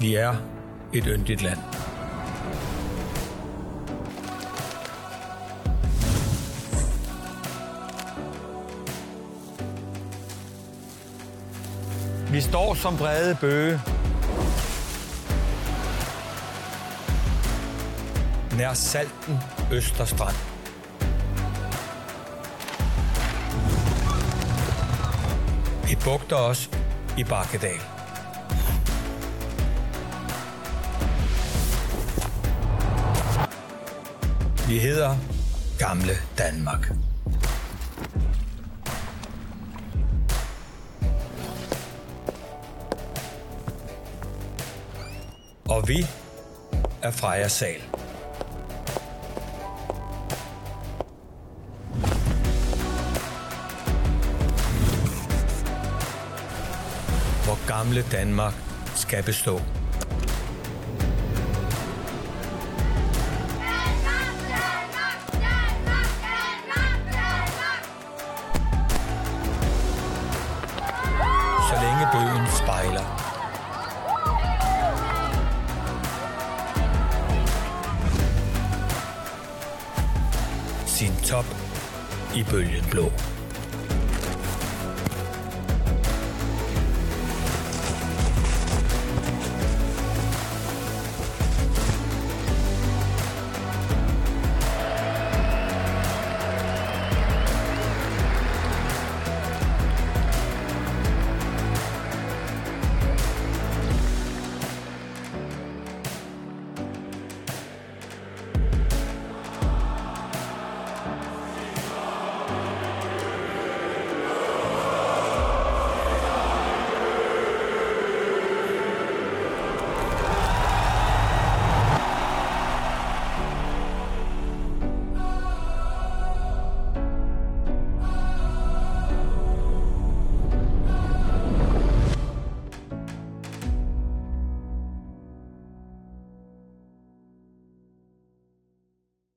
Vi er et yndigt land. Vi står som brede bøge. Nær Salten Østerstrand. Vi bugter os i Bakkedal. Vi hedder Gamle Danmark. Og vi er Freja Sal. Hvor gamle Danmark skal bestå. Så længe bøgen spejler sin top i bølgen blå.